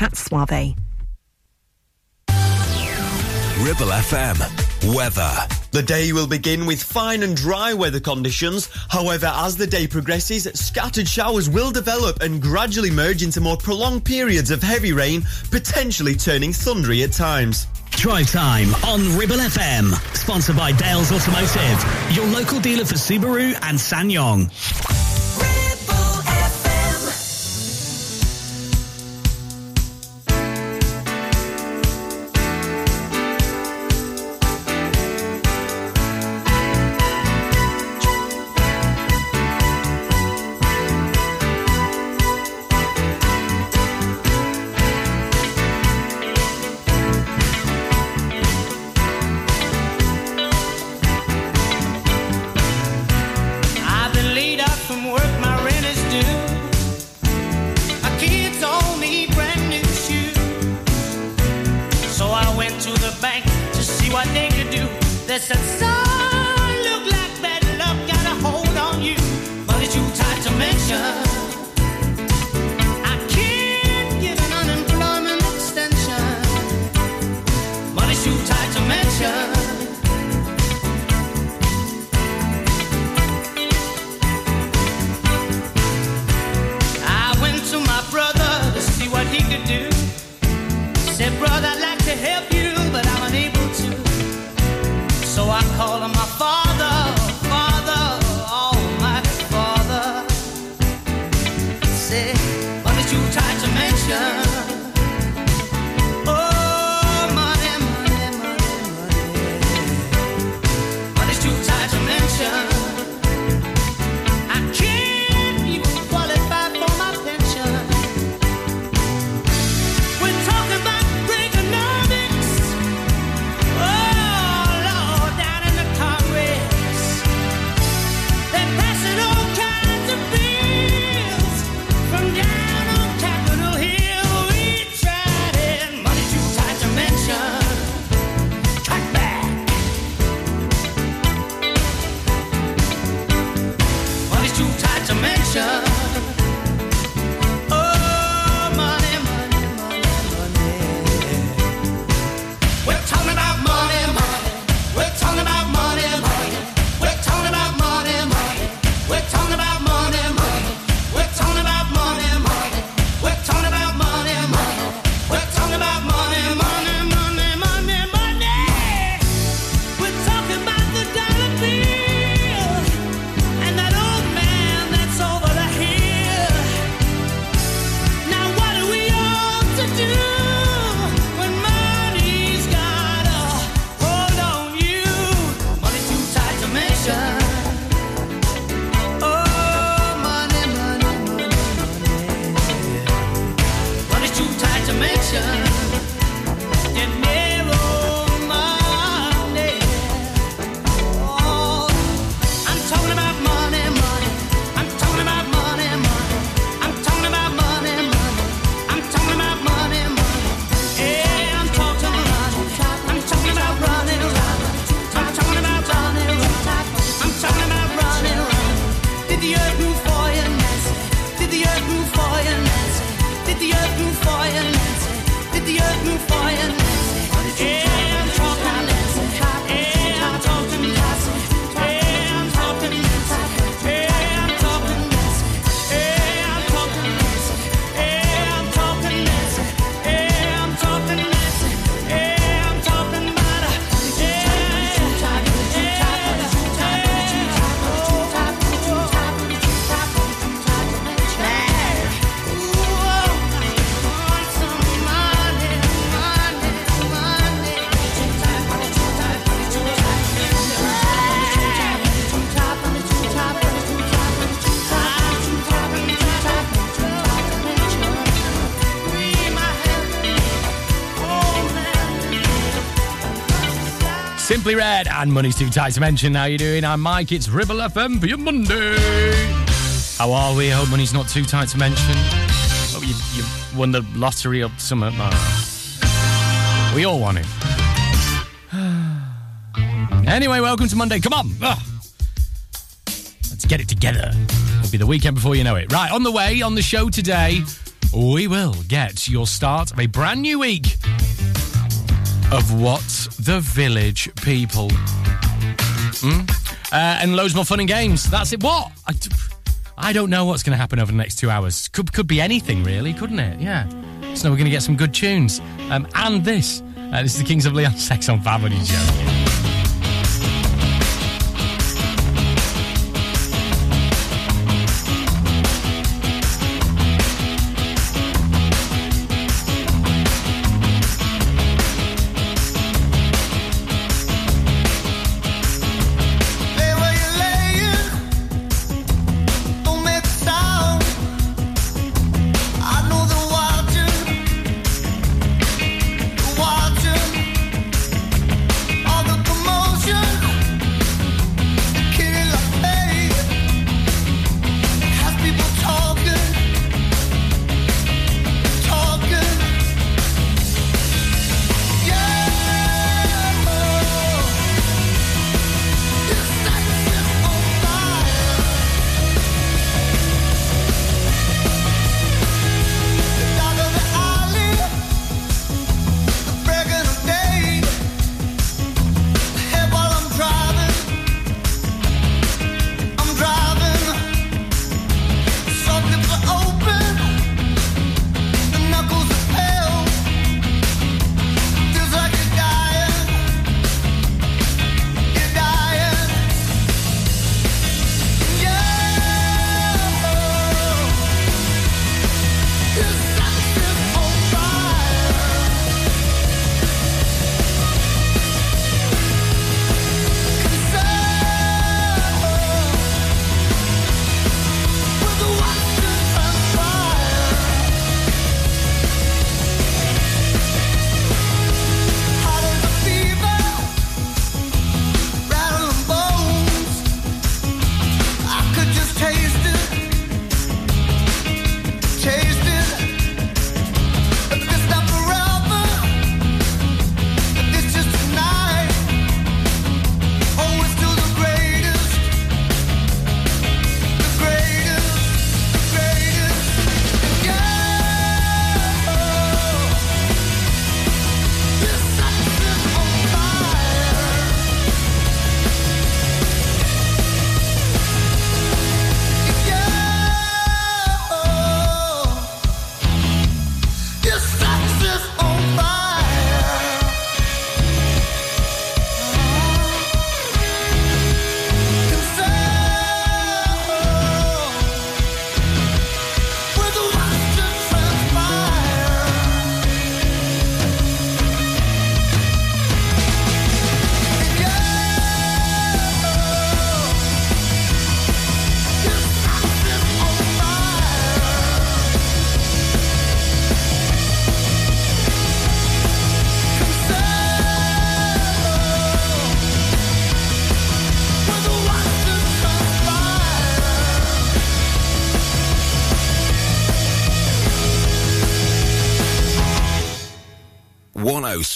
Cat Suave. Ribble FM. Weather. The day will begin with fine and dry weather conditions. However, as the day progresses, scattered showers will develop and gradually merge into more prolonged periods of heavy rain, potentially turning thundery at times. Drive time on Ribble FM, sponsored by Dales Automotive, your local dealer for Subaru and SsangYong. and Money's Too Tight to Mention. How you doing? I'm Mike. It's Ribble FM for your Monday. How are we? I hope money's not too tight to mention. Hope you, you won the lottery of something. Oh, we all won it. anyway, welcome to Monday. Come on. Ugh. Let's get it together. It'll be the weekend before you know it. Right, on the way, on the show today, we will get your start of a brand new week of what the Village People. Hmm? Uh, and loads more fun and games. That's it. What? I, I don't know what's going to happen over the next two hours. Could, could be anything, really, couldn't it? Yeah. So we're going to get some good tunes. Um, and this. Uh, this is the Kings of Leon Sex on Family Joke.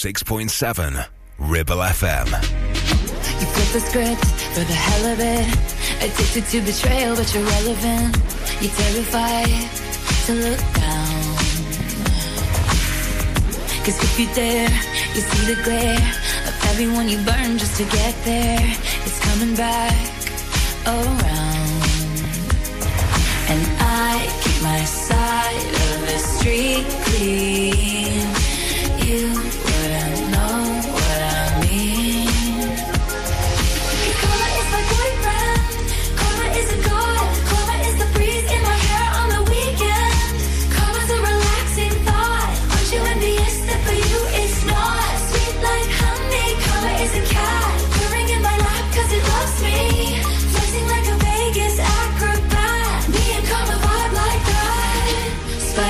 106.7 Ribble FM. You flip the script for the hell of it. Addicted to betrayal, but you're relevant. You're to look down. Cause if you dare, you see the glare of everyone you burn just to get there. It's coming back around. And I keep my side of the street clean. You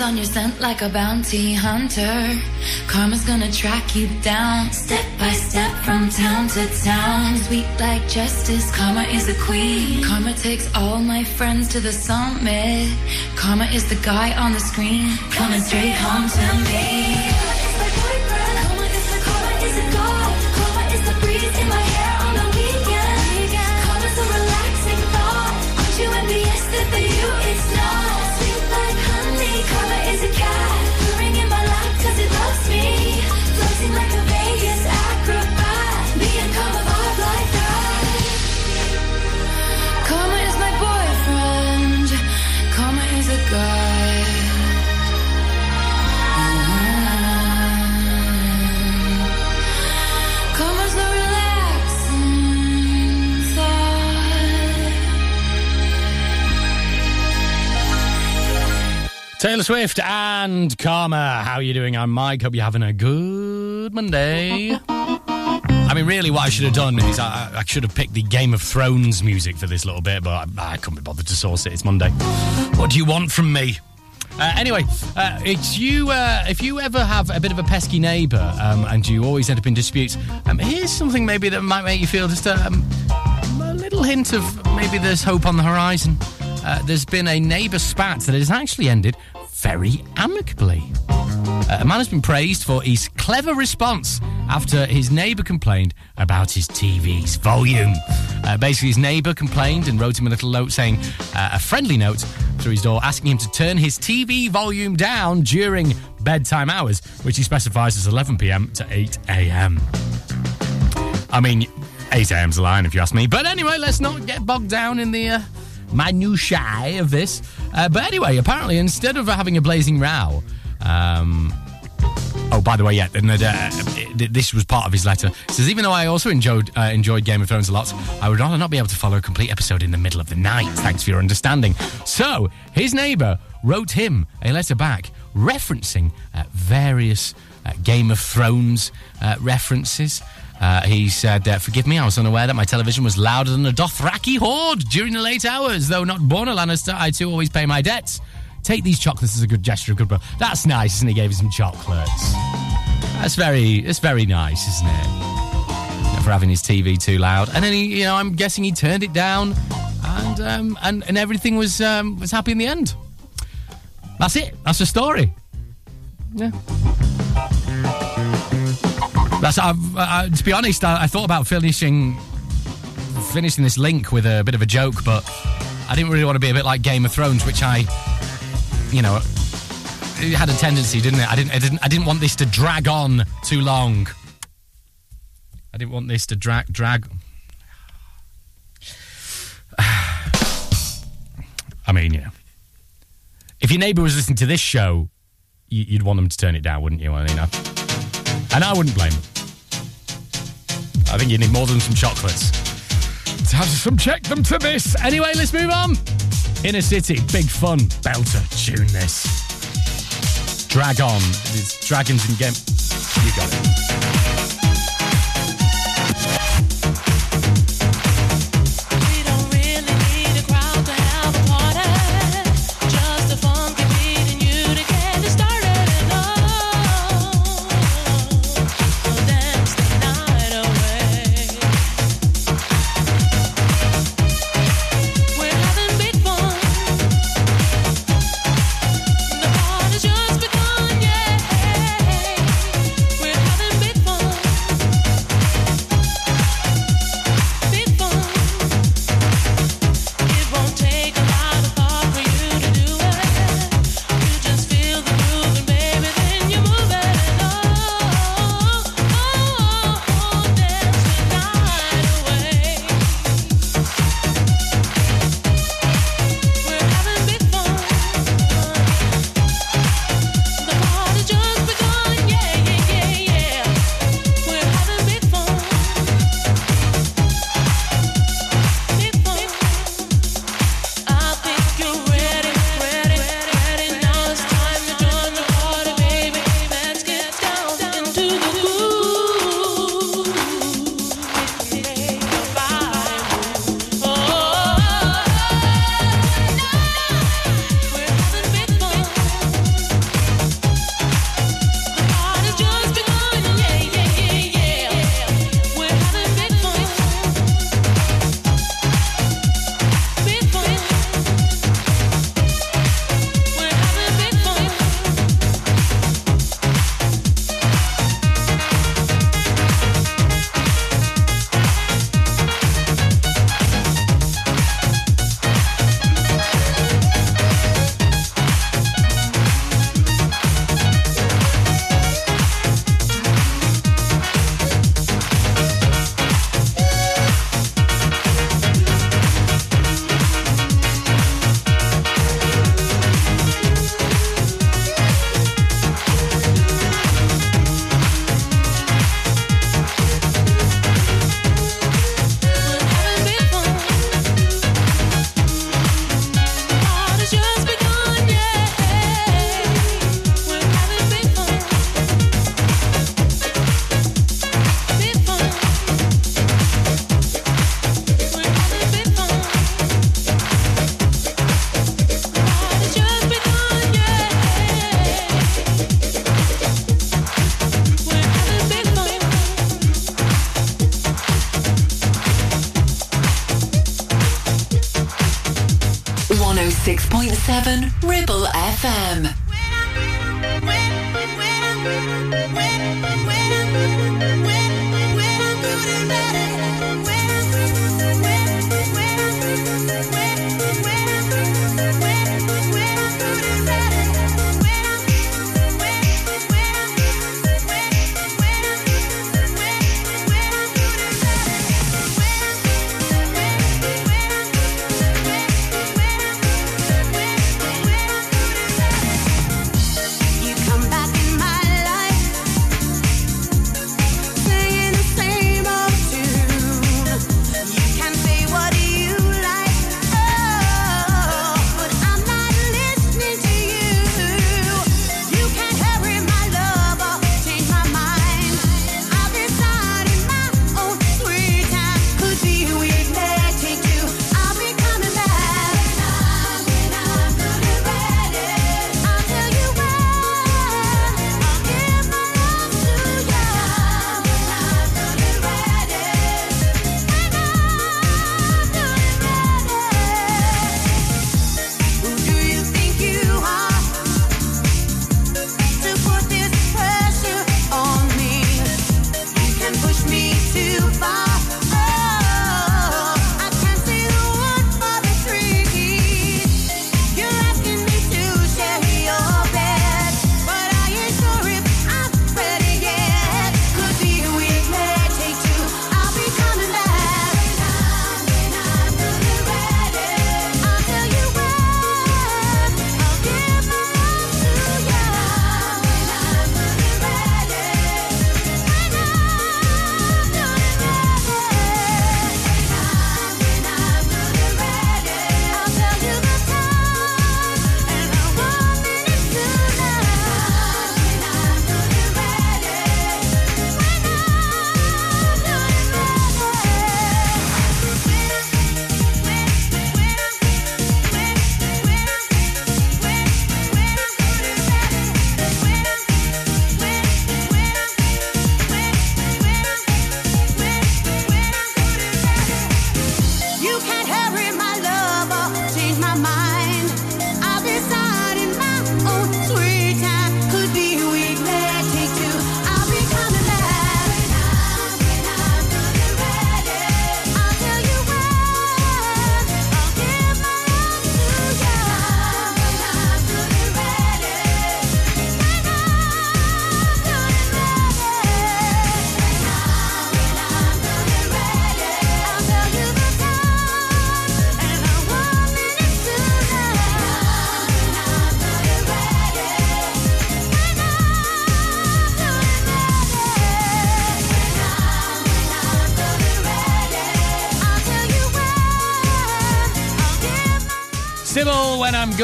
On your scent like a bounty hunter. Karma's gonna track you down, step by step from town to town. Sweet like justice, karma is a queen. Karma takes all my friends to the summit. Karma is the guy on the screen, coming straight home to me. Taylor Swift and Karma. How are you doing? I'm Mike. Hope you're having a good Monday. I mean, really, what I should have done is I, I should have picked the Game of Thrones music for this little bit, but I, I couldn't be bothered to source it. It's Monday. What do you want from me? Uh, anyway, uh, it's you. Uh, if you ever have a bit of a pesky neighbour um, and you always end up in disputes, um, here's something maybe that might make you feel just um, a little hint of maybe there's hope on the horizon. Uh, there's been a neighbour spat that has actually ended very amicably. Uh, a man has been praised for his clever response after his neighbour complained about his TV's volume. Uh, basically, his neighbour complained and wrote him a little note saying, uh, a friendly note through his door, asking him to turn his TV volume down during bedtime hours, which he specifies as 11 pm to 8 am. I mean, 8 am's a line if you ask me. But anyway, let's not get bogged down in the uh, minutiae of this. Uh, but anyway, apparently, instead of having a blazing row, um, Oh, by the way, yeah, and, uh, this was part of his letter. It says, even though I also enjoyed uh, enjoyed Game of Thrones a lot, I would rather not be able to follow a complete episode in the middle of the night. Thanks for your understanding. So, his neighbour wrote him a letter back referencing uh, various uh, Game of Thrones uh, references. Uh, he said, uh, Forgive me, I was unaware that my television was louder than a Dothraki horde during the late hours. Though not born a Lannister, I too always pay my debts. Take these chocolates as a good gesture of goodwill. That's nice, isn't it? He gave him some chocolates. That's very, it's very nice, isn't it? For having his TV too loud, and then he, you know, I'm guessing he turned it down, and um, and and everything was um, was happy in the end. That's it. That's the story. Yeah. That's. Uh, uh, to be honest, I, I thought about finishing finishing this link with a bit of a joke, but I didn't really want to be a bit like Game of Thrones, which I, you know, it had a tendency, didn't it? I didn't. I didn't. I didn't want this to drag on too long. I didn't want this to drag drag. I mean, know, if your neighbour was listening to this show, you, you'd want them to turn it down, wouldn't you? I mean, I, and I wouldn't blame them. I think you need more than some chocolates. To have some check them to this. Anyway, let's move on. Inner City, big fun, belter, tune this. Drag on. It's dragons and game. You got it. FM.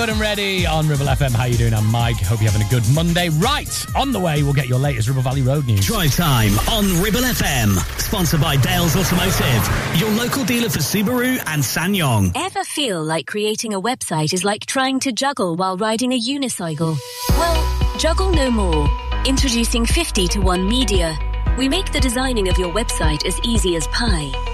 Good and ready on Ribble FM. How you doing? I'm Mike. Hope you're having a good Monday. Right, on the way, we'll get your latest Ribble Valley Road news. Drive time on Ribble FM. Sponsored by Dales Automotive, your local dealer for Subaru and SsangYong. Ever feel like creating a website is like trying to juggle while riding a unicycle? Well, juggle no more. Introducing 50 to 1 Media. We make the designing of your website as easy as pie.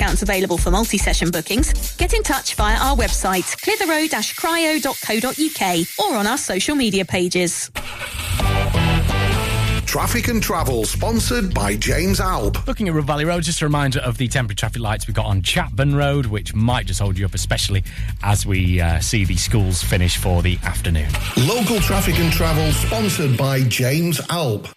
discounts available for multi-session bookings. Get in touch via our website, clitheroe-cryo.co.uk or on our social media pages. Traffic and Travel, sponsored by James Alb. Looking at Ribble Valley Road, just a reminder of the temporary traffic lights we got on Chapman Road, which might just hold you up, especially as we uh, see the schools finish for the afternoon. Local Traffic and Travel, sponsored by James Alb.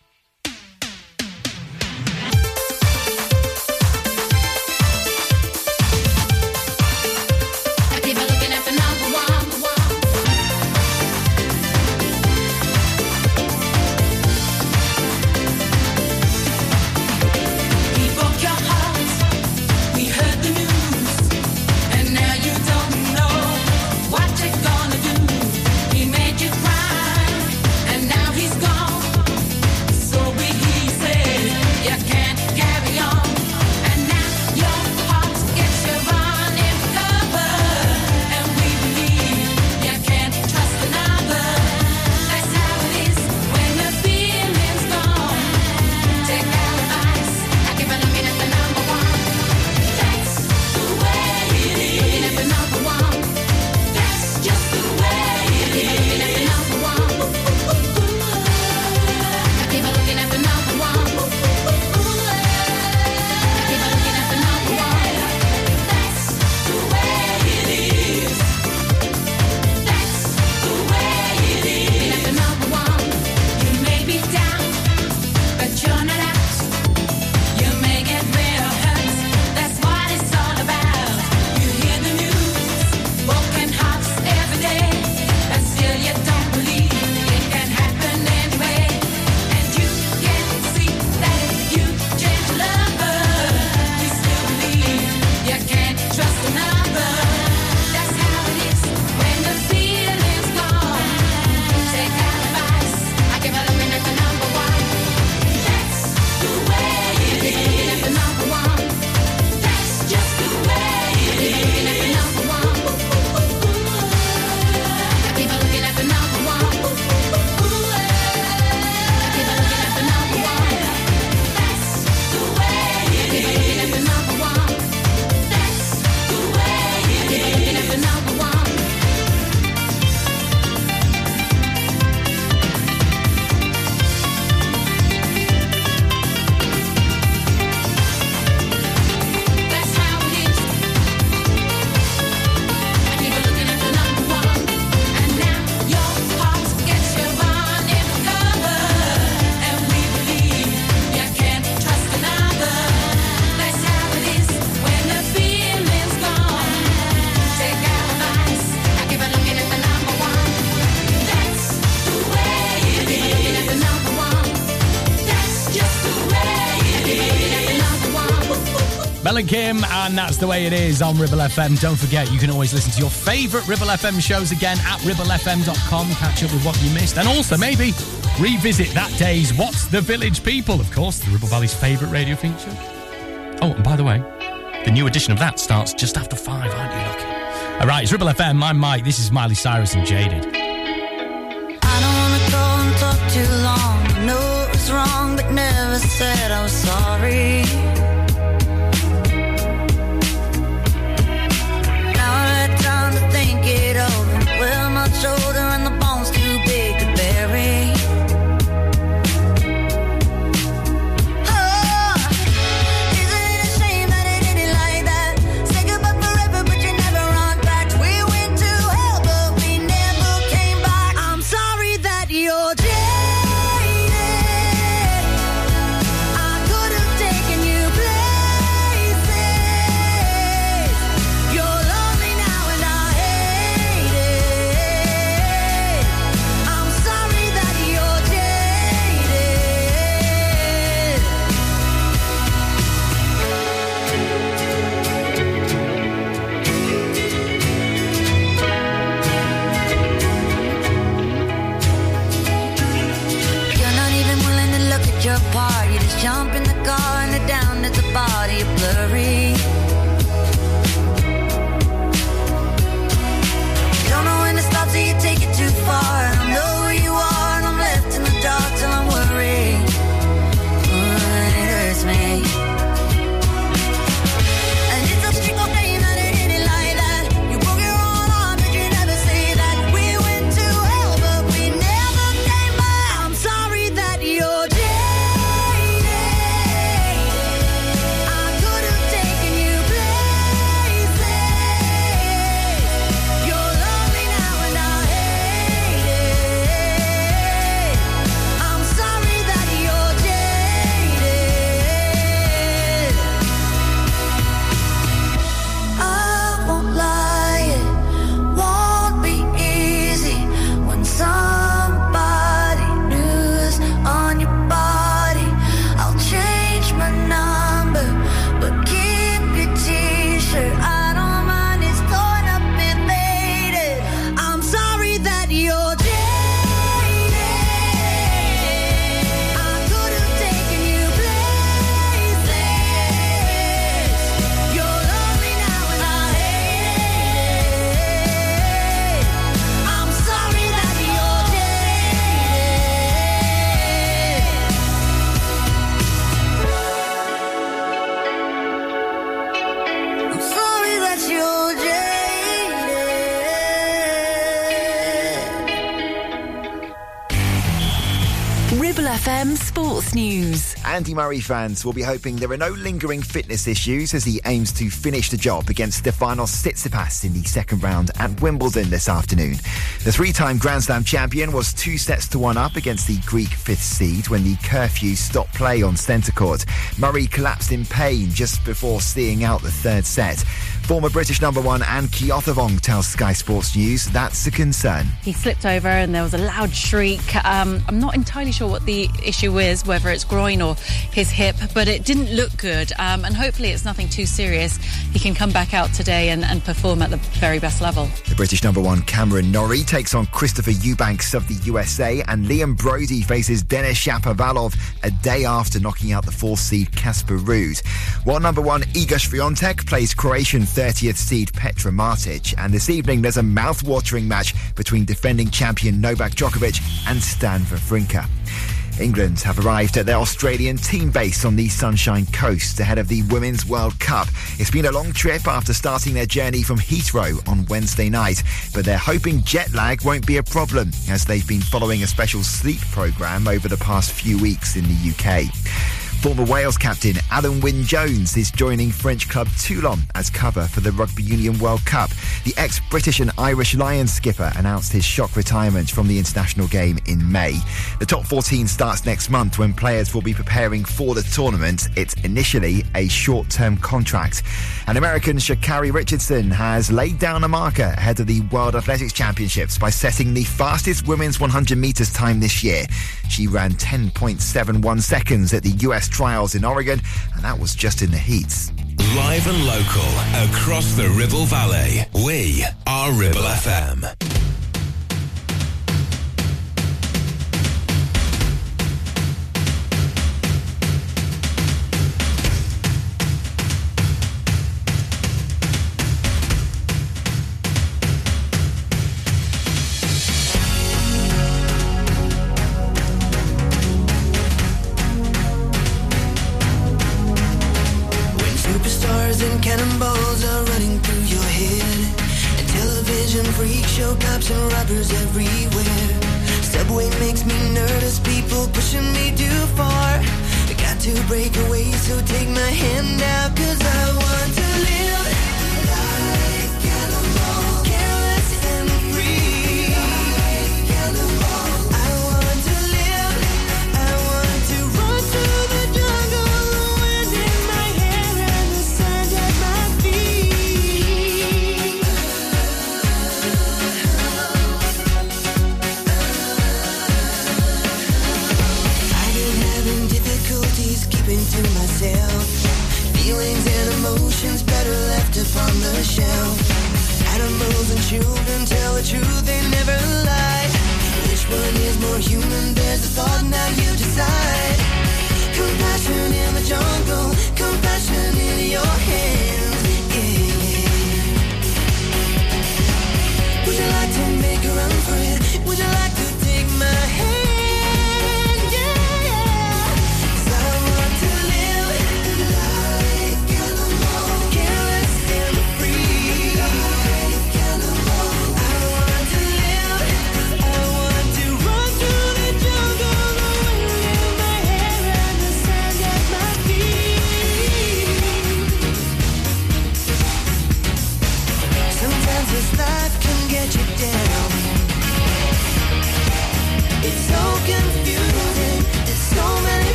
Kim, and that's the way it is on Ribble FM. Don't forget, you can always listen to your favourite Ribble FM shows again at ribblefm.com. Catch up with what you missed, and also maybe revisit that day's What's the Village People, of course, the Ribble Valley's favourite radio feature. Oh, and by the way, the new edition of that starts just after five, aren't you lucky? All right, it's Ribble FM. I'm Mike. This is Miley Cyrus and Jaded. I don't wanna go and talk too long. I know it was wrong, but never said I was sorry. News. Andy Murray fans will be hoping there are no lingering fitness issues as he aims to finish the job against Stefanos Tsitsipas in the second round at Wimbledon this afternoon. The three-time Grand Slam champion was two sets to one up against the Greek fifth seed when the curfew stopped play on centre court. Murray collapsed in pain just before seeing out the third set. Former British number one Anne Keothavong tells Sky Sports News that's a concern. He slipped over and there was a loud shriek. Um, I'm not entirely sure what the issue is, whether it's groin or his hip, but it didn't look good. Um, and hopefully it's nothing too serious. He can come back out today and, and perform at the very best level. The British number one Cameron Norrie takes on Christopher Eubanks of the USA, and Liam Broady faces Denis Shapovalov a day after knocking out the fourth seed Casper Ruud. While number one Iga Swiatek plays Croatian 30th seed Petra Martic, and this evening there's a mouth-watering match between defending champion Novak Djokovic and Stan Wawrinka. England have arrived at their Australian team base on the Sunshine Coast ahead of the Women's World Cup. It's been a long trip after starting their journey from Heathrow on Wednesday night, but they're hoping jet lag won't be a problem as they've been following a special sleep programme over the past few weeks in the UK. Former Wales captain Alun Wyn Jones is joining French club Toulon as cover for the Rugby Union World Cup. The ex British and Irish Lions skipper announced his shock retirement from the international game in May. The top 14 starts next month when players will be preparing for the tournament. It's initially a short term contract. And American Sha'Carri Richardson has laid down a marker ahead of the World Athletics Championships by setting the fastest women's 100 metres time this year. She ran 10.71 seconds at the US trials in Oregon, and that was just in the heats. Live and local across the Ribble Valley. We are Ribble FM.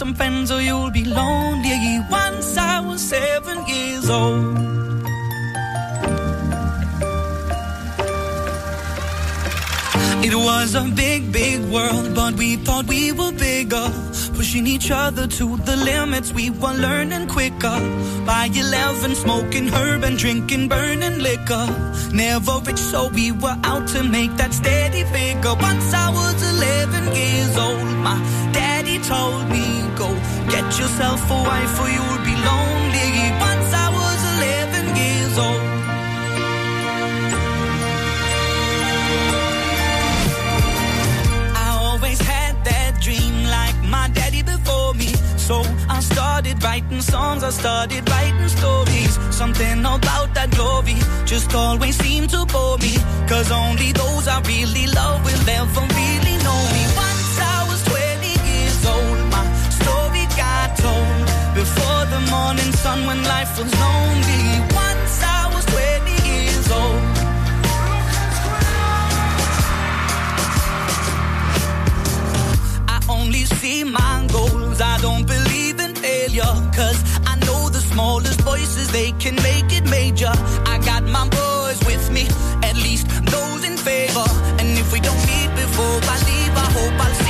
Some friends or you'll be lonely. Once I was seven years old. It was a big, big world, but we thought we were bigger. Pushing each other to the limits, we were learning quicker. By 11, smoking herb and drinking burning liquor. Never rich, so we were out to make that steady figure. Once I was yourself a wife or you'll be lonely. Once I was 11 years old. I always had that dream like my daddy before me. So I started writing songs, I started writing stories. Something about that glory just always seemed to bore me. Cause only those I really love will ever really know me. Morning sun when life was lonely. Once I was 20 years old. I only see my goals. I don't believe in failure. Cause I know the smallest voices, they can make it major. I got my boys with me, at least those in favor. And if we don't meet before I leave, I hope I'll see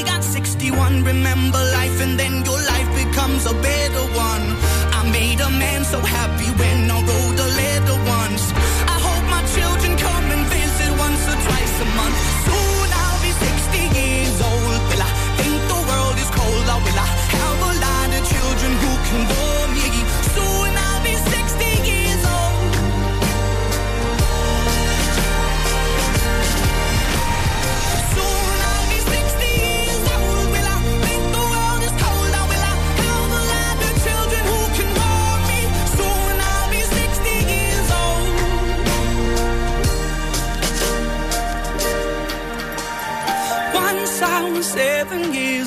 daddy got 61. Remember life, and then your life becomes a better one. I made a man so happy when I wrote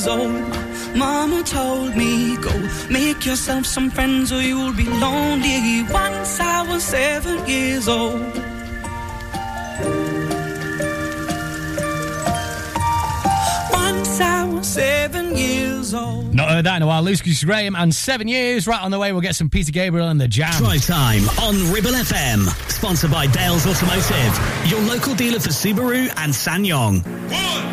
years old, Mama told me, Go make yourself some friends or you'll be lonely. Once I was seven years old. Once I was seven years old. Not heard that in a while. Lukas Graham and seven years. Right on the way, we'll get some Peter Gabriel and the Jam. Drive time on Ribble FM. Sponsored by Dales Automotive, your local dealer for Subaru and SsangYong.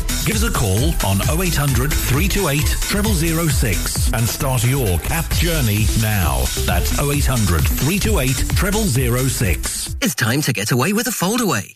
Give us a call on 0800 328 0006 and start your CAP journey now. That's 0800 328 0006. It's time to get away with a foldaway.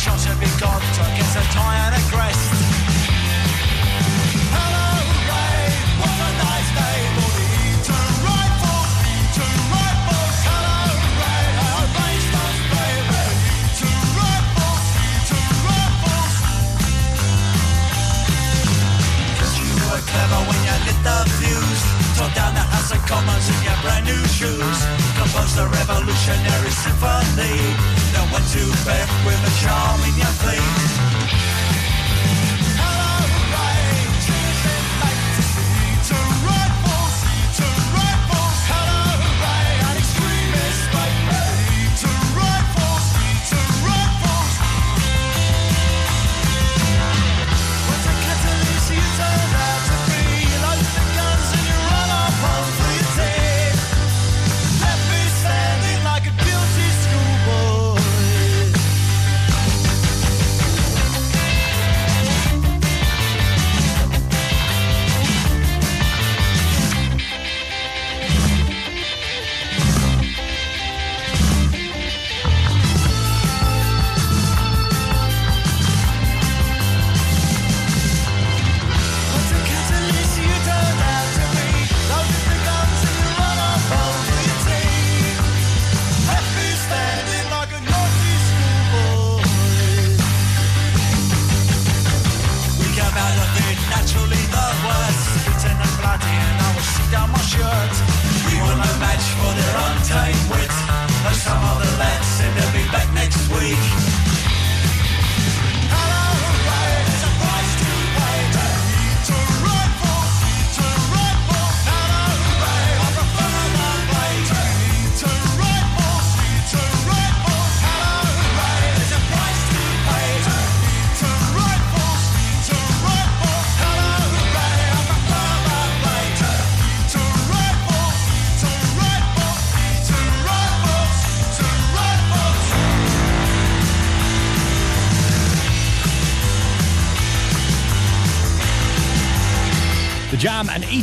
shot I a tie and a crest. Hello, Ray, what a nice day for me to ride to ride. Hello, Ray, to to you were clever when you the tore down the House of Commons in your brand new shoes, composed a revolutionary symphony. We're back with a charming your face.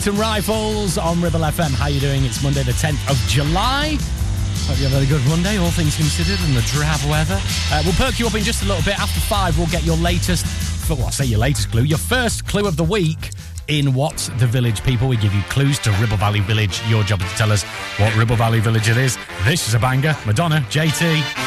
and Rifles on Ribble FM. How you doing? It's Monday the 10th of July. Hope you have a good Monday, all things considered, and the drab weather. Uh, we'll perk you up in just a little bit. After five, we'll get your latest, well, I say your latest clue, your first clue of the week in What's the Village, people. We give you clues to Ribble Valley Village. Your job is to tell us what Ribble Valley Village it is. This is a banger. Madonna, JT.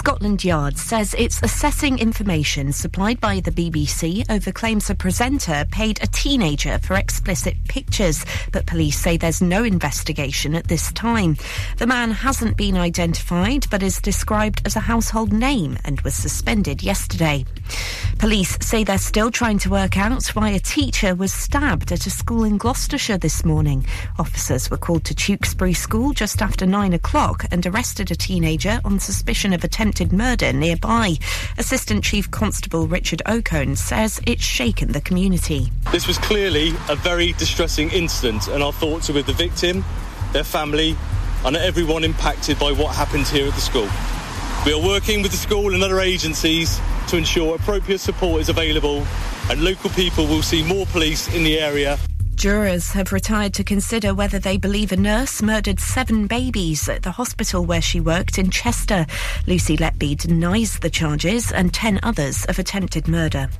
Scotland Yard says it's assessing information supplied by the BBC over claims a presenter paid a teenager for explicit pictures, but police say there's no investigation at this time. The man hasn't been identified but is described as a household name and was suspended yesterday. Police say they're still trying to work out why a teacher was stabbed at a school in Gloucestershire this morning. Officers were called to Tewkesbury School just after nine o'clock and arrested a teenager on suspicion of attempted murder nearby. Assistant Chief Constable Richard Ocone says it's shaken the community. This was clearly a very distressing incident, and our thoughts are with the victim, their family, and everyone impacted by what happened here at the school. We are working with the school and other agencies to ensure appropriate support is available, and local people will see more police in the area Jurors have retired to consider whether they believe a nurse murdered seven babies at the hospital where she worked in Chester. Lucy Letby denies the charges and 10 others of attempted murder.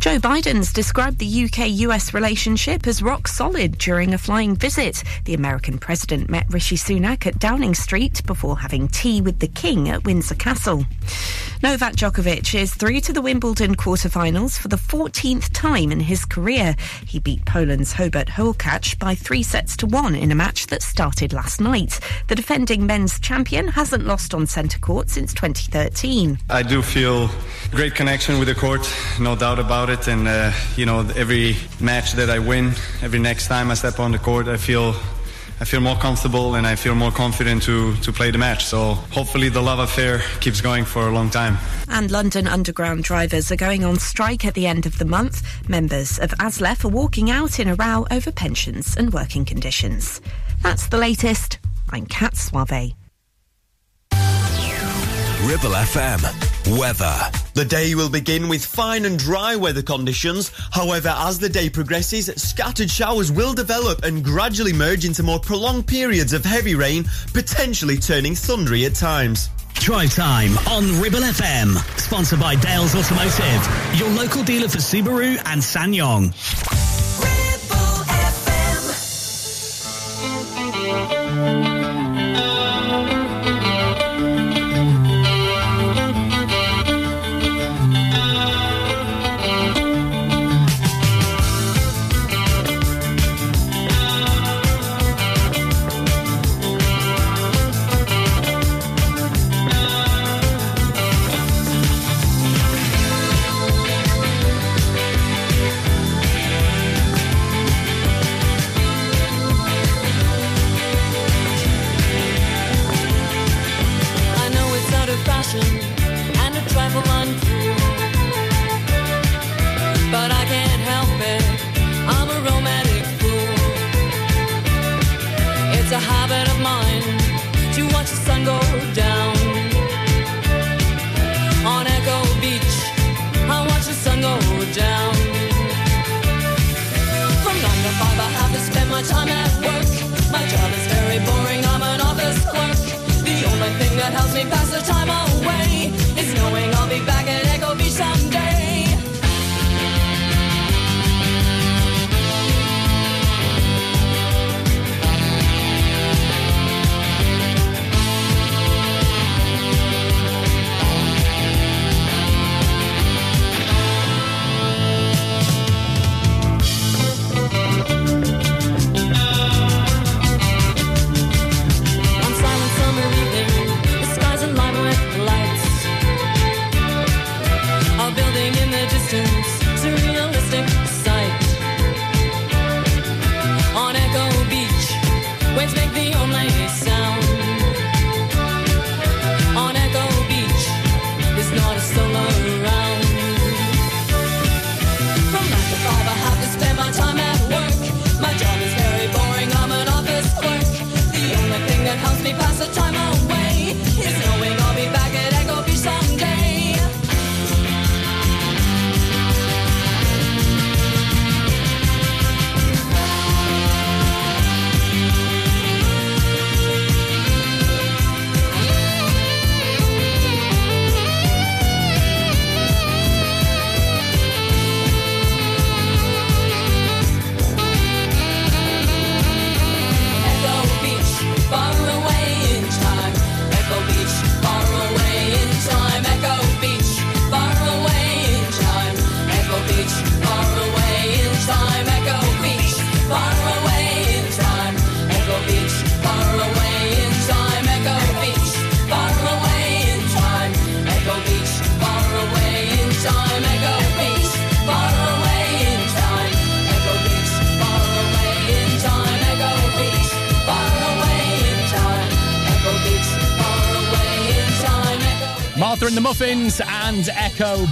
Joe Biden's described the UK US relationship as rock solid during a flying visit. The American president met Rishi Sunak at Downing Street before having tea with the King at Windsor Castle. Novak Djokovic is through to the Wimbledon quarterfinals for the 14th time in his career. He beat Poland's Hubert Hurkacz by three sets to one in a match that started last night. The defending men's champion hasn't lost on centre court since 2013. I do feel great connection with the court, no doubt about it. And uh, you know, every match that I win, every next time I step on the court, I feel. I feel more comfortable and I feel more confident to, to play the match. So hopefully the love affair keeps going for a long time. And London Underground drivers are going on strike at the end of the month. Members of ASLEF are walking out in a row over pensions and working conditions. That's the latest. I'm Kat Suave. Ribble FM. Weather. The day will begin with fine and dry weather conditions. However, as the day progresses, scattered showers will develop and gradually merge into more prolonged periods of heavy rain, potentially turning thundery at times. Drive time on Ribble FM. Sponsored by Dales Automotive, your local dealer for Subaru and SsangYong.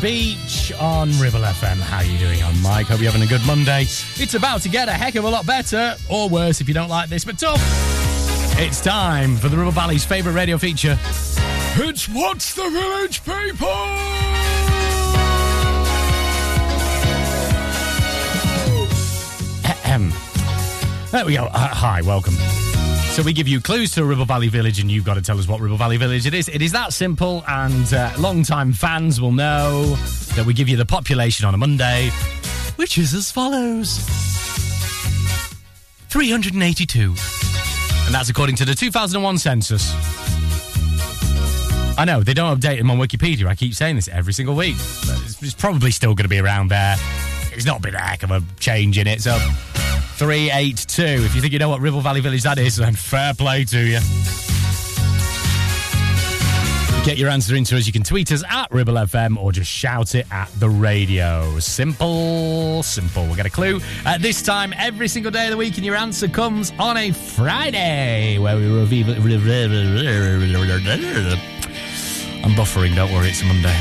Beach on Ribble FM. How are you doing? I'm Mike. Hope you're having a good Monday. It's about to get a heck of a lot better, or worse if you don't like this, but tough. It's time for the Ribble Valley's favourite radio feature. It's What's the Village People? There we go. Uh, hi, welcome. So we give you clues to a Ribble Valley Village, and you've got to tell us what Ribble Valley Village it is. It is that simple, and uh, long-time fans will know that we give you the population on a Monday, which is as follows: 382, and that's according to the 2001 census. I know they don't update them on Wikipedia. I keep saying this every single week. It's, it's probably still going to be around there. It's not been a heck of a change in it. So 382. If you think you know what Ribble Valley Village that is, then fair play to you. Get your answer into us. You can tweet us at Ribble FM or just shout it at the radio. Simple, simple. We'll get a clue at this time every single day of the week, and your answer comes on a Friday where we reveal. I'm buffering, don't worry, it's Monday.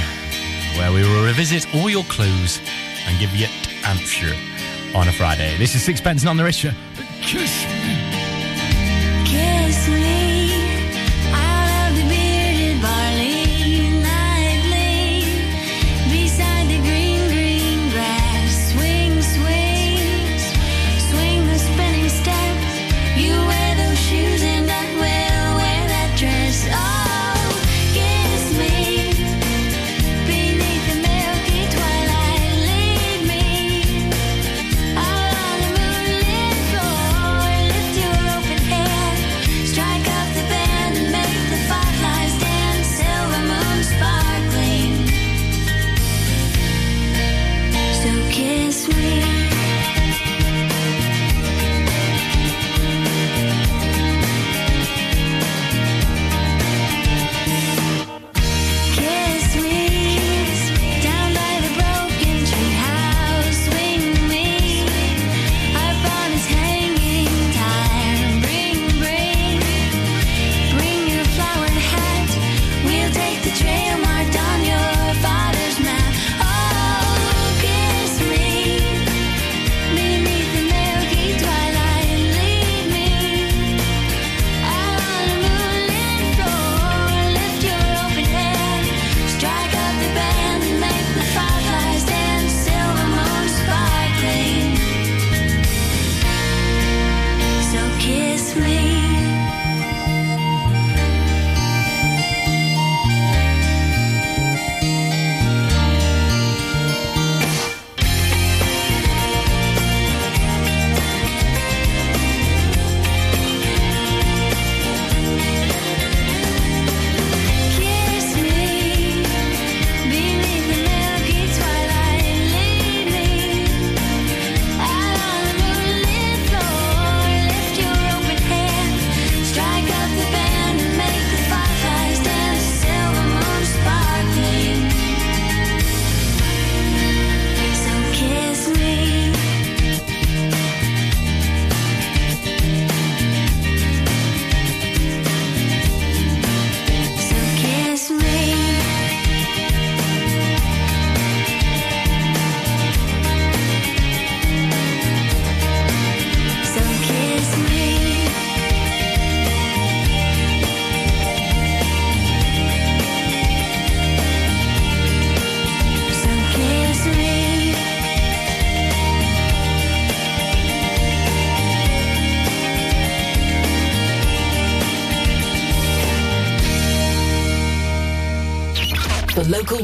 Where we will revisit all your clues and give you answer on a Friday. This is Sixpence None the Richer. Kiss. Kiss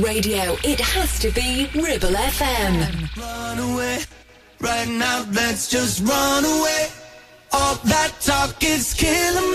Radio, it has to be Ribble FM. Run away. Right now, let's just run away. All that talk is killing me.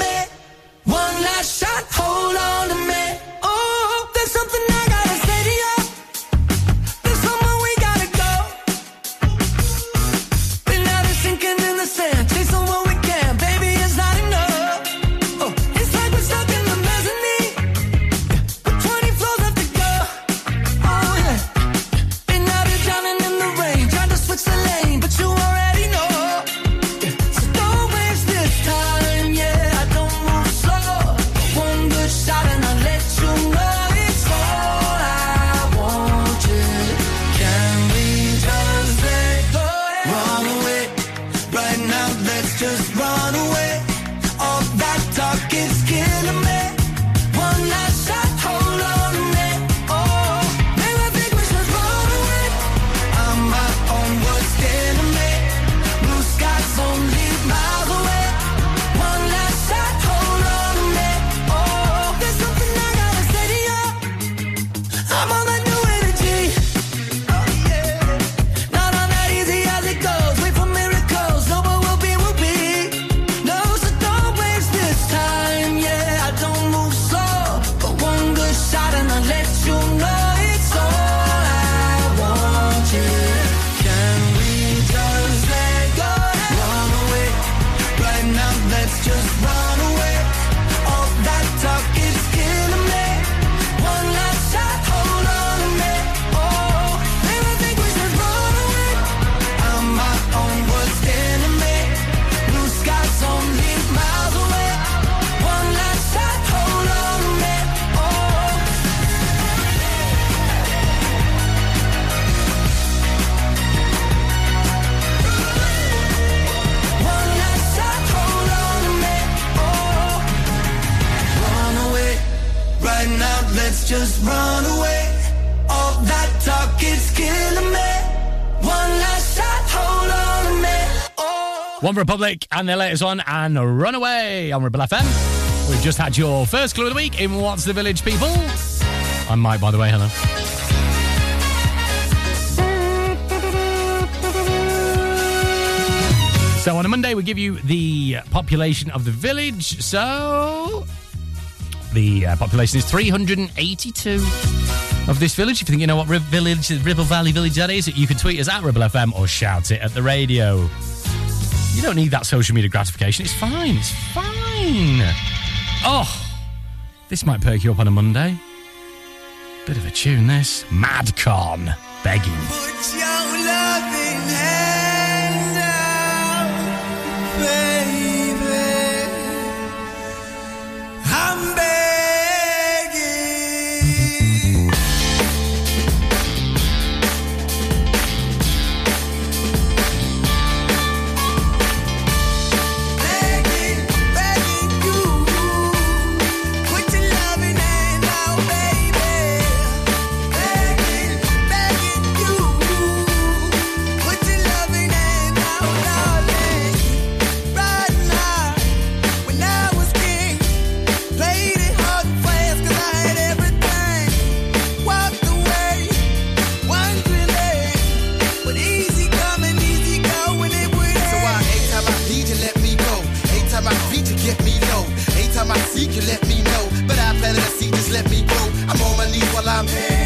One Republic and their latest one, and Runaway on Ribble FM. We've just had your first clue of the week in What's the Village, people. I'm Mike, by the way. Hello. So on a Monday, we give you the population of the village. So the uh, population is 382 of this village. If you think you know what Rib- village, Ribble Valley Village that is, you can tweet us at Ribble FM or shout it at the radio. You don't need that social media gratification. It's fine. It's fine. Oh, this might perk you up on a Monday. Bit of a tune, this. Madcon begging. I'm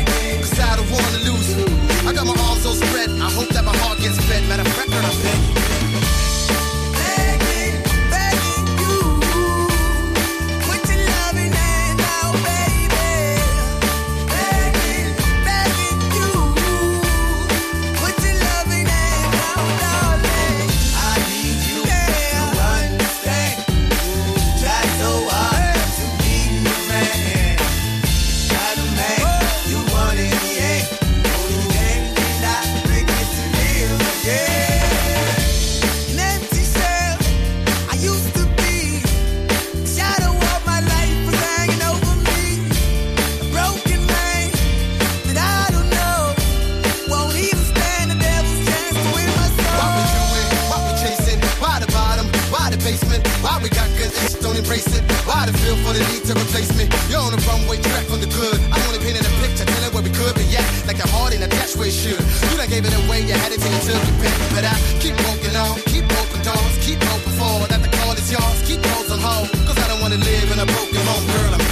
to replace me? You're on the runway track from the good. I only painted a picture, telling where we could be at. Like the heart in a dash where it should. You done gave it away, you had it till you took it back. But I keep walking on, keep open doors, keep open for that the call is yours. Keep those on hold, cause I don't wanna live in a broken home, girl. I'm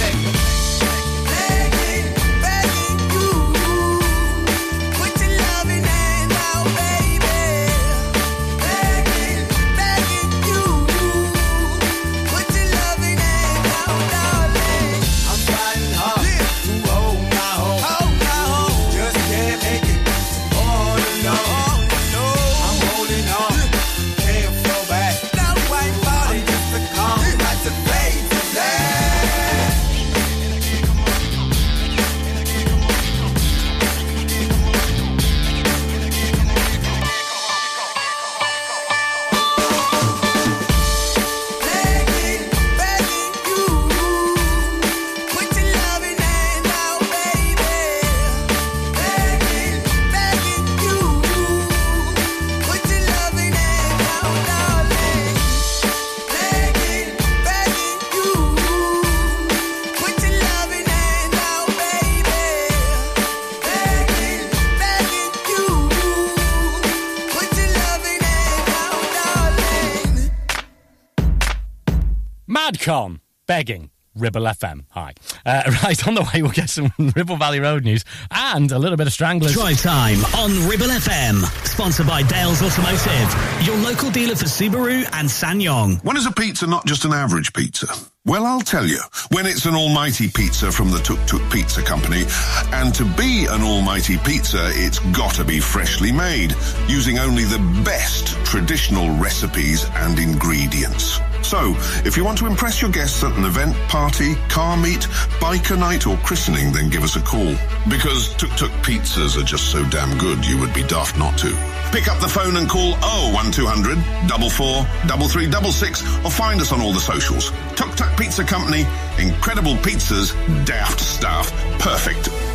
Madcon begging. Ribble FM. Hi. Uh, right, on the way, we'll get some Ribble Valley Road news and a little bit of Stranglers. Drive time on Ribble FM. Sponsored by Dales Automotive, your local dealer for Subaru and SsangYong. When is a pizza not just an average pizza? Well, I'll tell you. When it's an almighty pizza from the Tuk Tuk Pizza Company, and to be an almighty pizza, it's gotta be freshly made, using only the best traditional recipes and ingredients. So, if you want to impress your guests at an event, party, car meet, biker night, or christening, then give us a call. Because Tuk Tuk pizzas are just so damn good, you would be daft not to. Pick up the phone and call 01200 44 or find us on all the socials. Tuk Tuk Pizza Company, incredible pizzas, daft staff, perfect.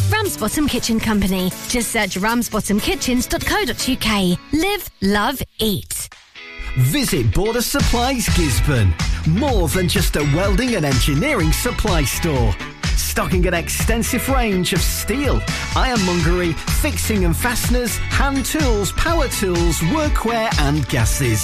Ramsbottom Kitchen Company. Just search ramsbottomkitchens.co.uk. Live, love, eat. Visit Border Supplies Gisburn. More than just a welding and engineering supply store. Stocking an extensive range of steel, ironmongery, fixing and fasteners, hand tools, power tools, workwear and gases.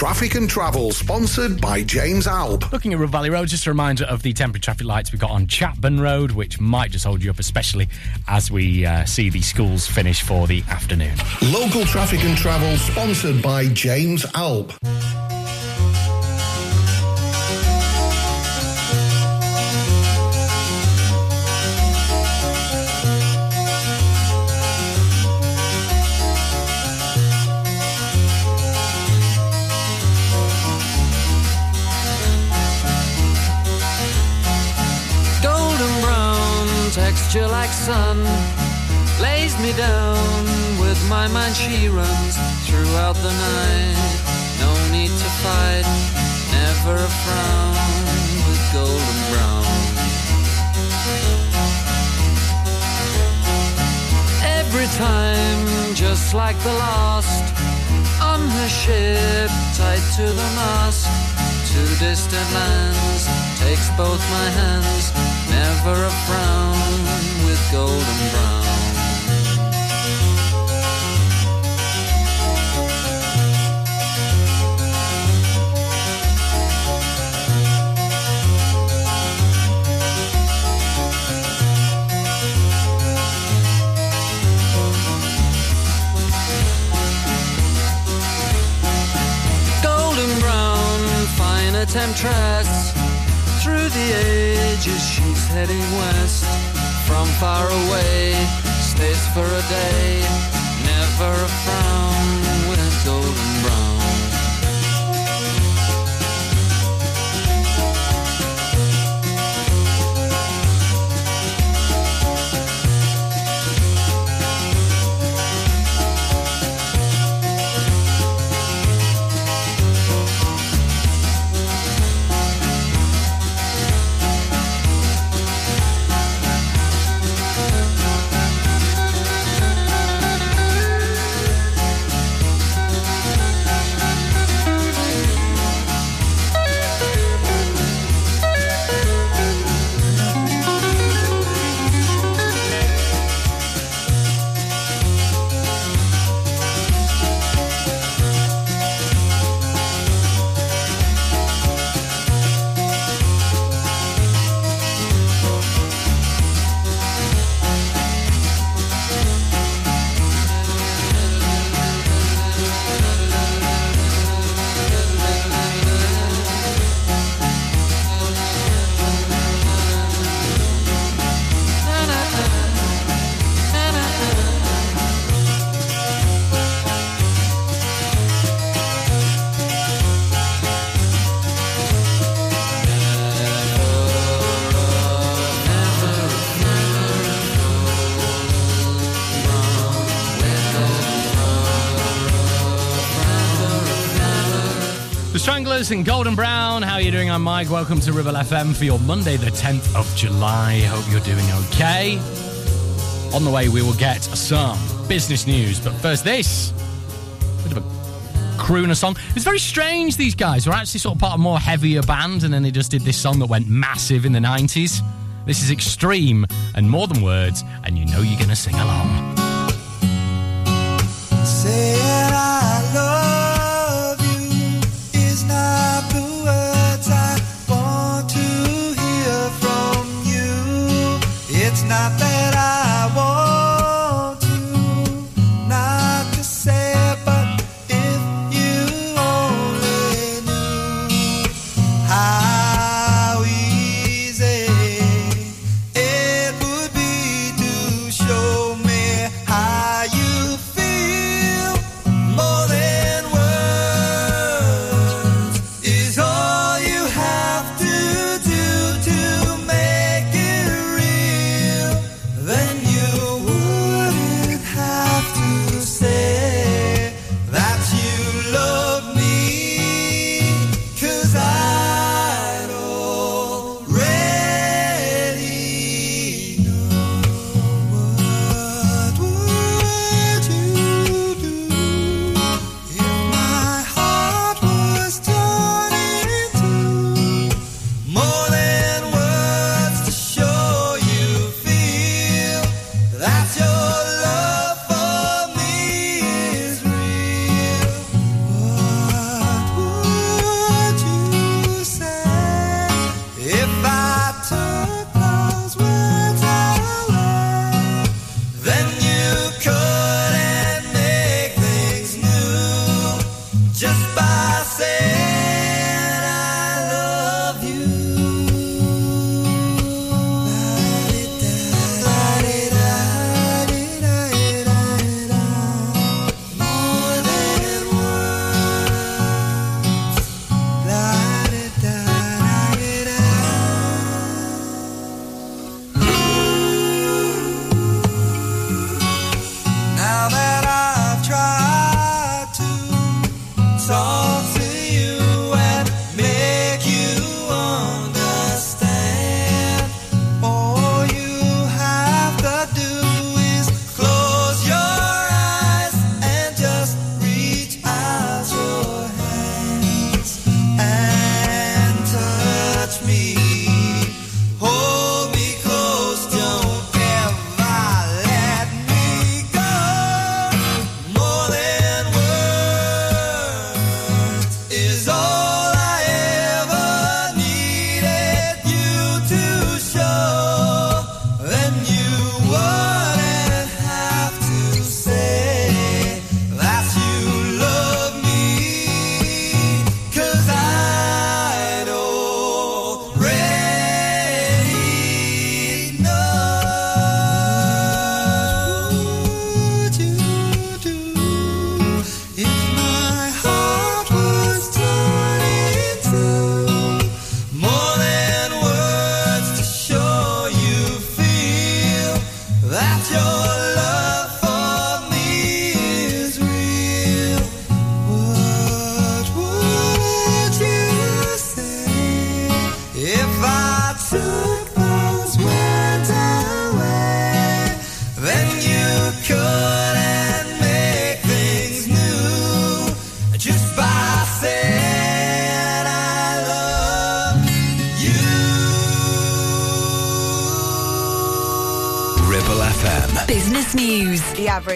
Traffic and Travel, sponsored by James Alb. Looking at Ribble Valley Road, just a reminder of the temporary traffic lights we've got on Chatburn Road, which might just hold you up, especially as we uh, see the schools finish for the afternoon. Local Traffic and Travel, sponsored by James Alb. Texture like sun lays me down with my mind. She runs throughout the night. No need to fight never a frown with golden brown. Every time just like the last on her ship tied to the mast to distant lands takes both my hands never a frown with golden brown. Golden brown fine temptress through the ages heading west from far away stays for a day never a frown with golden and Golden Brown. How are you doing? I'm Mike. Welcome to Ribble FM for your Monday, the 10th of July. Hope you're doing okay. On the way, we will get some business news. But first, this. Bit of a crooner song. It's very strange, these guys were actually sort of part of a more heavier band, and then they just did this song that went massive in the 90s. This is Extreme and More Than Words, and you know you're to sing along. Saying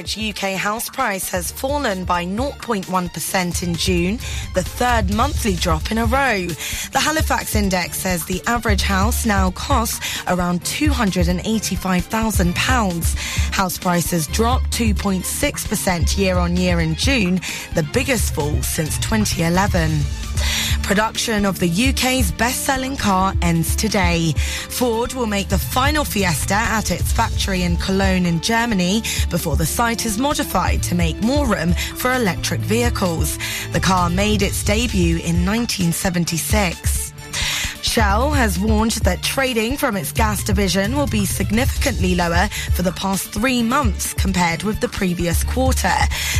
average UK house price has fallen by 0.1% in June, the third monthly drop in a row. The Halifax Index says the average house now costs around £285,000. House prices dropped 2.6% year on year in June, the biggest fall since 2011. Production of the UK's best-selling car ends today. Ford will make the final Fiesta at its factory in Cologne in Germany before the site is modified to make more room for electric vehicles. The car made its debut in 1976. Shell has warned that trading from its gas division will be significantly lower for the past three months compared with the previous quarter.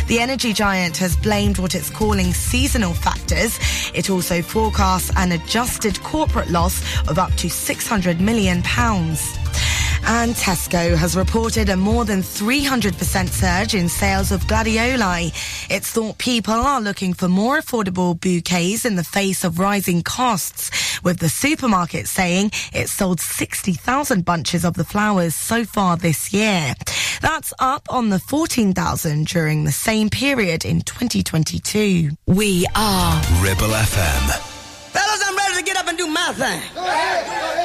The energy giant has blamed what it's calling seasonal factors. It also forecasts an adjusted corporate loss of up to 600 million pounds. And Tesco has reported a more than 300% surge in sales of gladioli. It's thought people are looking for more affordable bouquets in the face of rising costs, with the supermarket saying it sold 60,000 bunches of the flowers so far this year. That's up on the 14,000 during the same period in 2022. We are Ribble FM. Fellas, I'm ready to get up and do my thing.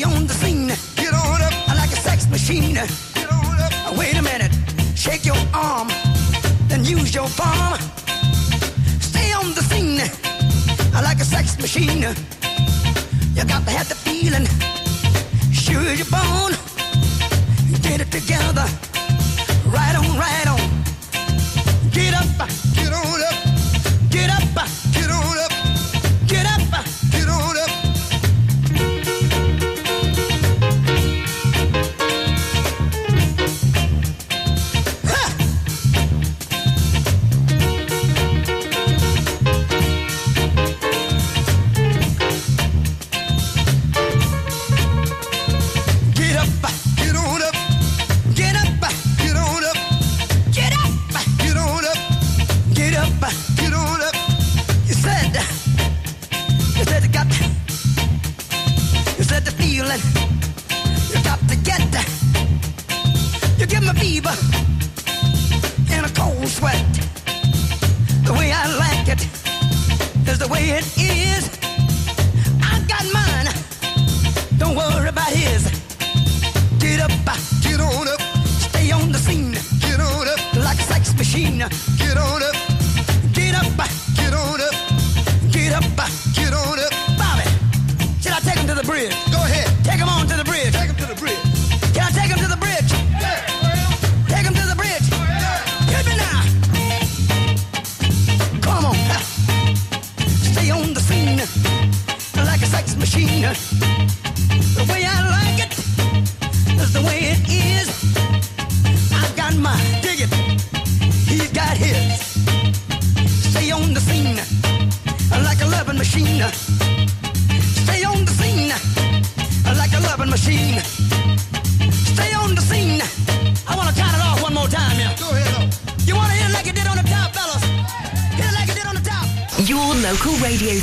Stay on the scene. Get on up. I like a sex machine. Get on up. Wait a minute. Shake your arm. Then use your palm. Stay on the scene. I like a sex machine. You got to have the feeling. Sure you're born. Get it together. Right on, right on. Get up, get on up. Get up, get way it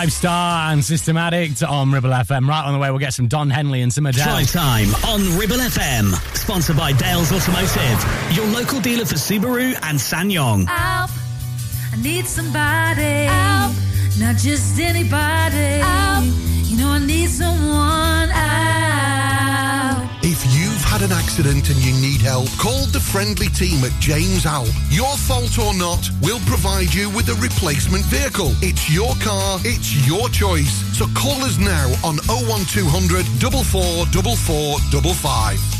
Five Star and Systematic on Ribble FM. Right on the way, we'll get some Don Henley and some Adele. Drive time on Ribble FM. Sponsored by Dales Automotive, your local dealer for Subaru and SsangYong. Help. I need somebody. Help. Not just anybody. Help. You know, I need someone. Had an accident and you need help, call the friendly team at James Alp. Your fault or not, we'll provide you with a replacement vehicle. It's your car, it's your choice. So call us now on 01200 444455.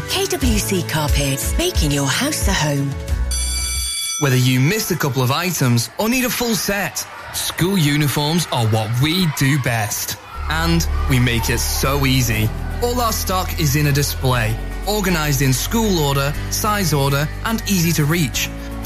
KWC Carpets, making your house a home. Whether you missed a couple of items or need a full set, school uniforms are what we do best. And we make it so easy. All our stock is in a display, organized in school order, size order, and easy to reach.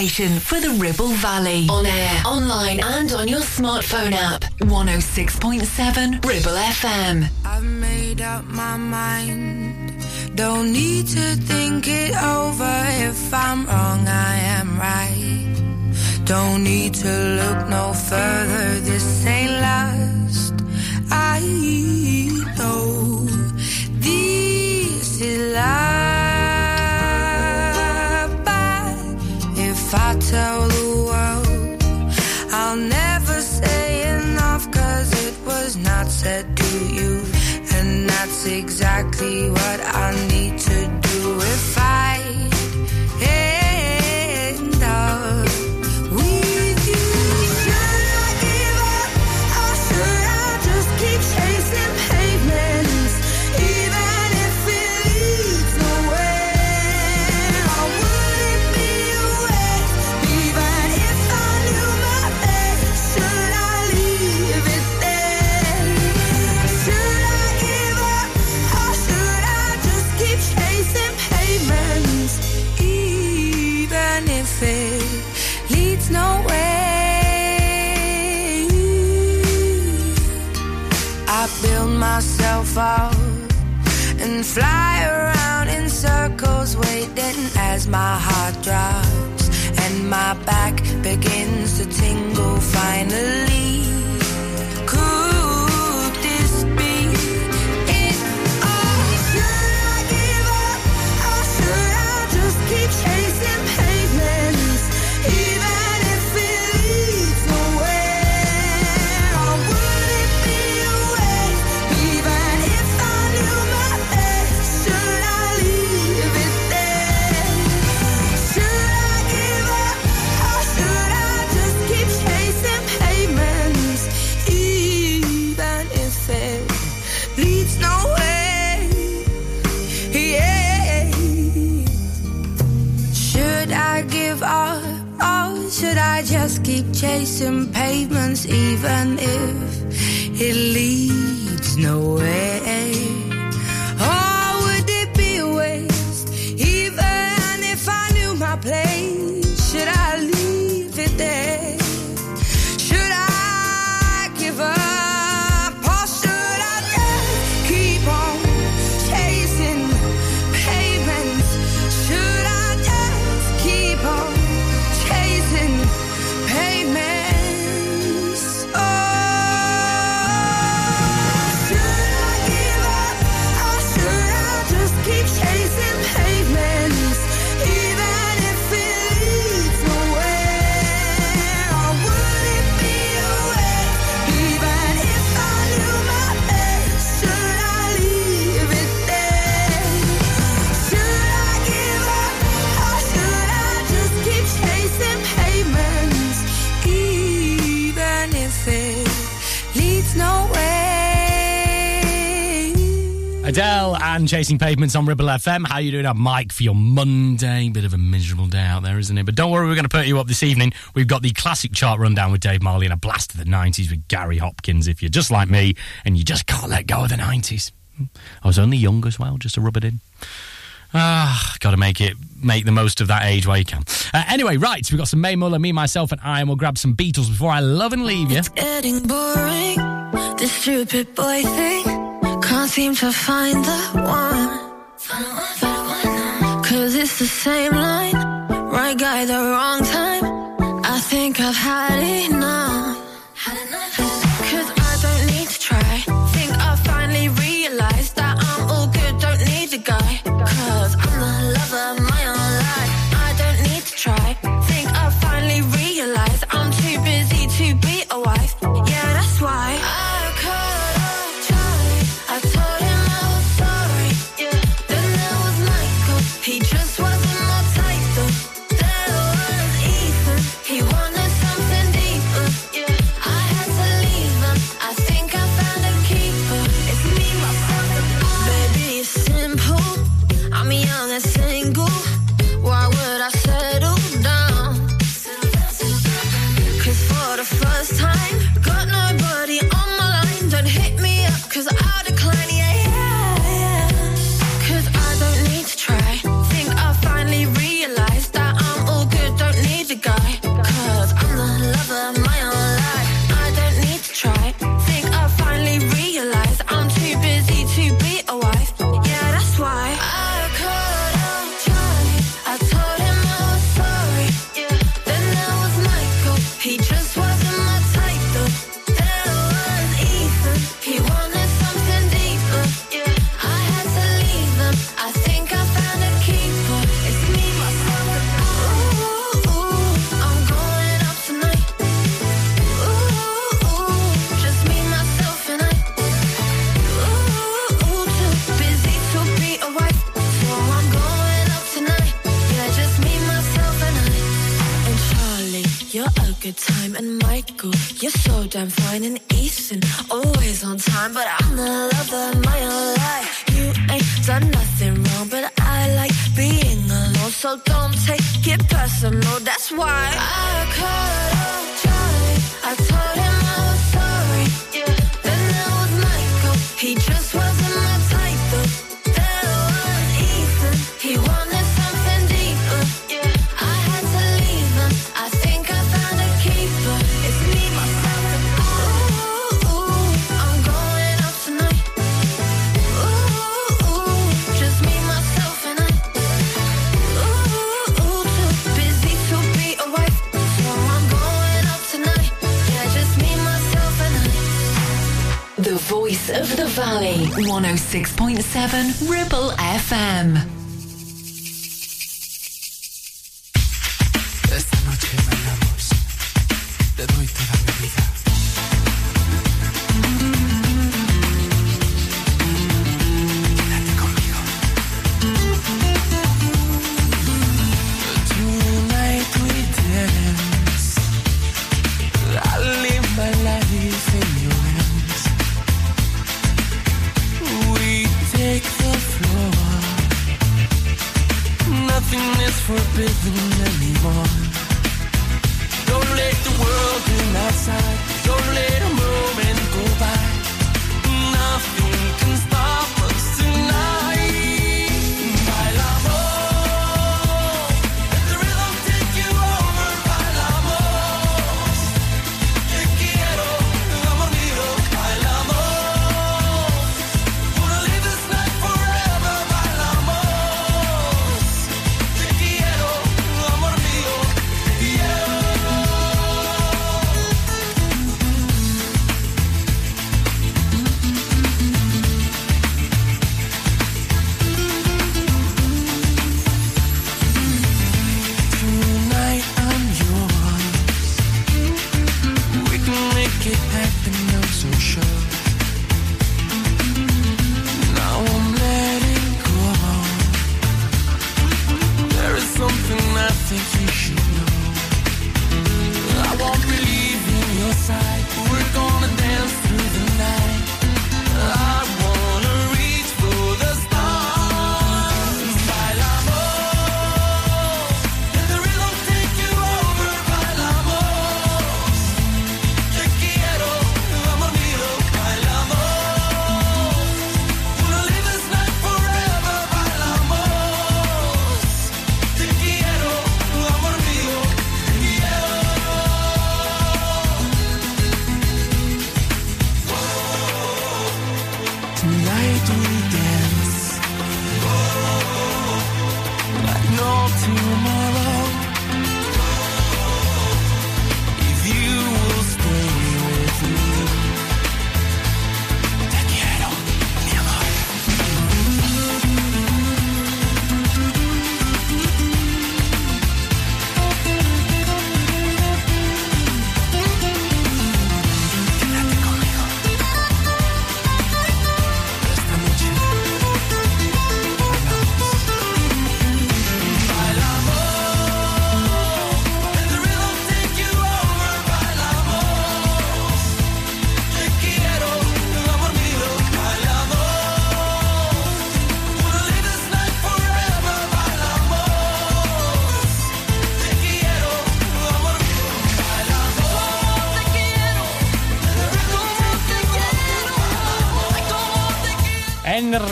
Station for the Ribble Valley. On air, online, and on your smartphone app. 106.7 Ribble FM. I've made up my mind. Don't need to think it over. If I'm wrong, I am right. Don't need to look no further. And Chasing Pavements on Ribble FM. How you doing? I'm Mike for your Monday. Bit of a miserable day out there, isn't it? But don't worry, we're going to put you up this evening. We've got the classic chart rundown with Dave Marley and a blast of the 90s with Gary Hopkins. If you're just like me and you just can't let go of the 90s. I was only young as well, just to rub it in. Ah, got to make it, make the most of that age while you can. Uh, anyway, right, we've got some May Muller, me, myself, and I, and we'll grab some Beatles before I love and leave you. Getting boring, this stupid boy thing. Can't seem to find the one. Cause it's the same line, right guy, the wrong time. I think I've had enough.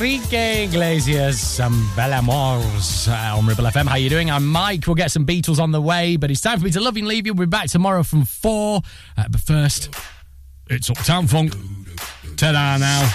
Enrique Iglesias, and Bailamos uh, on Ribble FM. How you doing? I'm Mike. We'll get some Beatles on the way, but it's time for me to love and leave you. We'll be back tomorrow from four. Uh, but first, it's Uptown Funk. Ta-da now.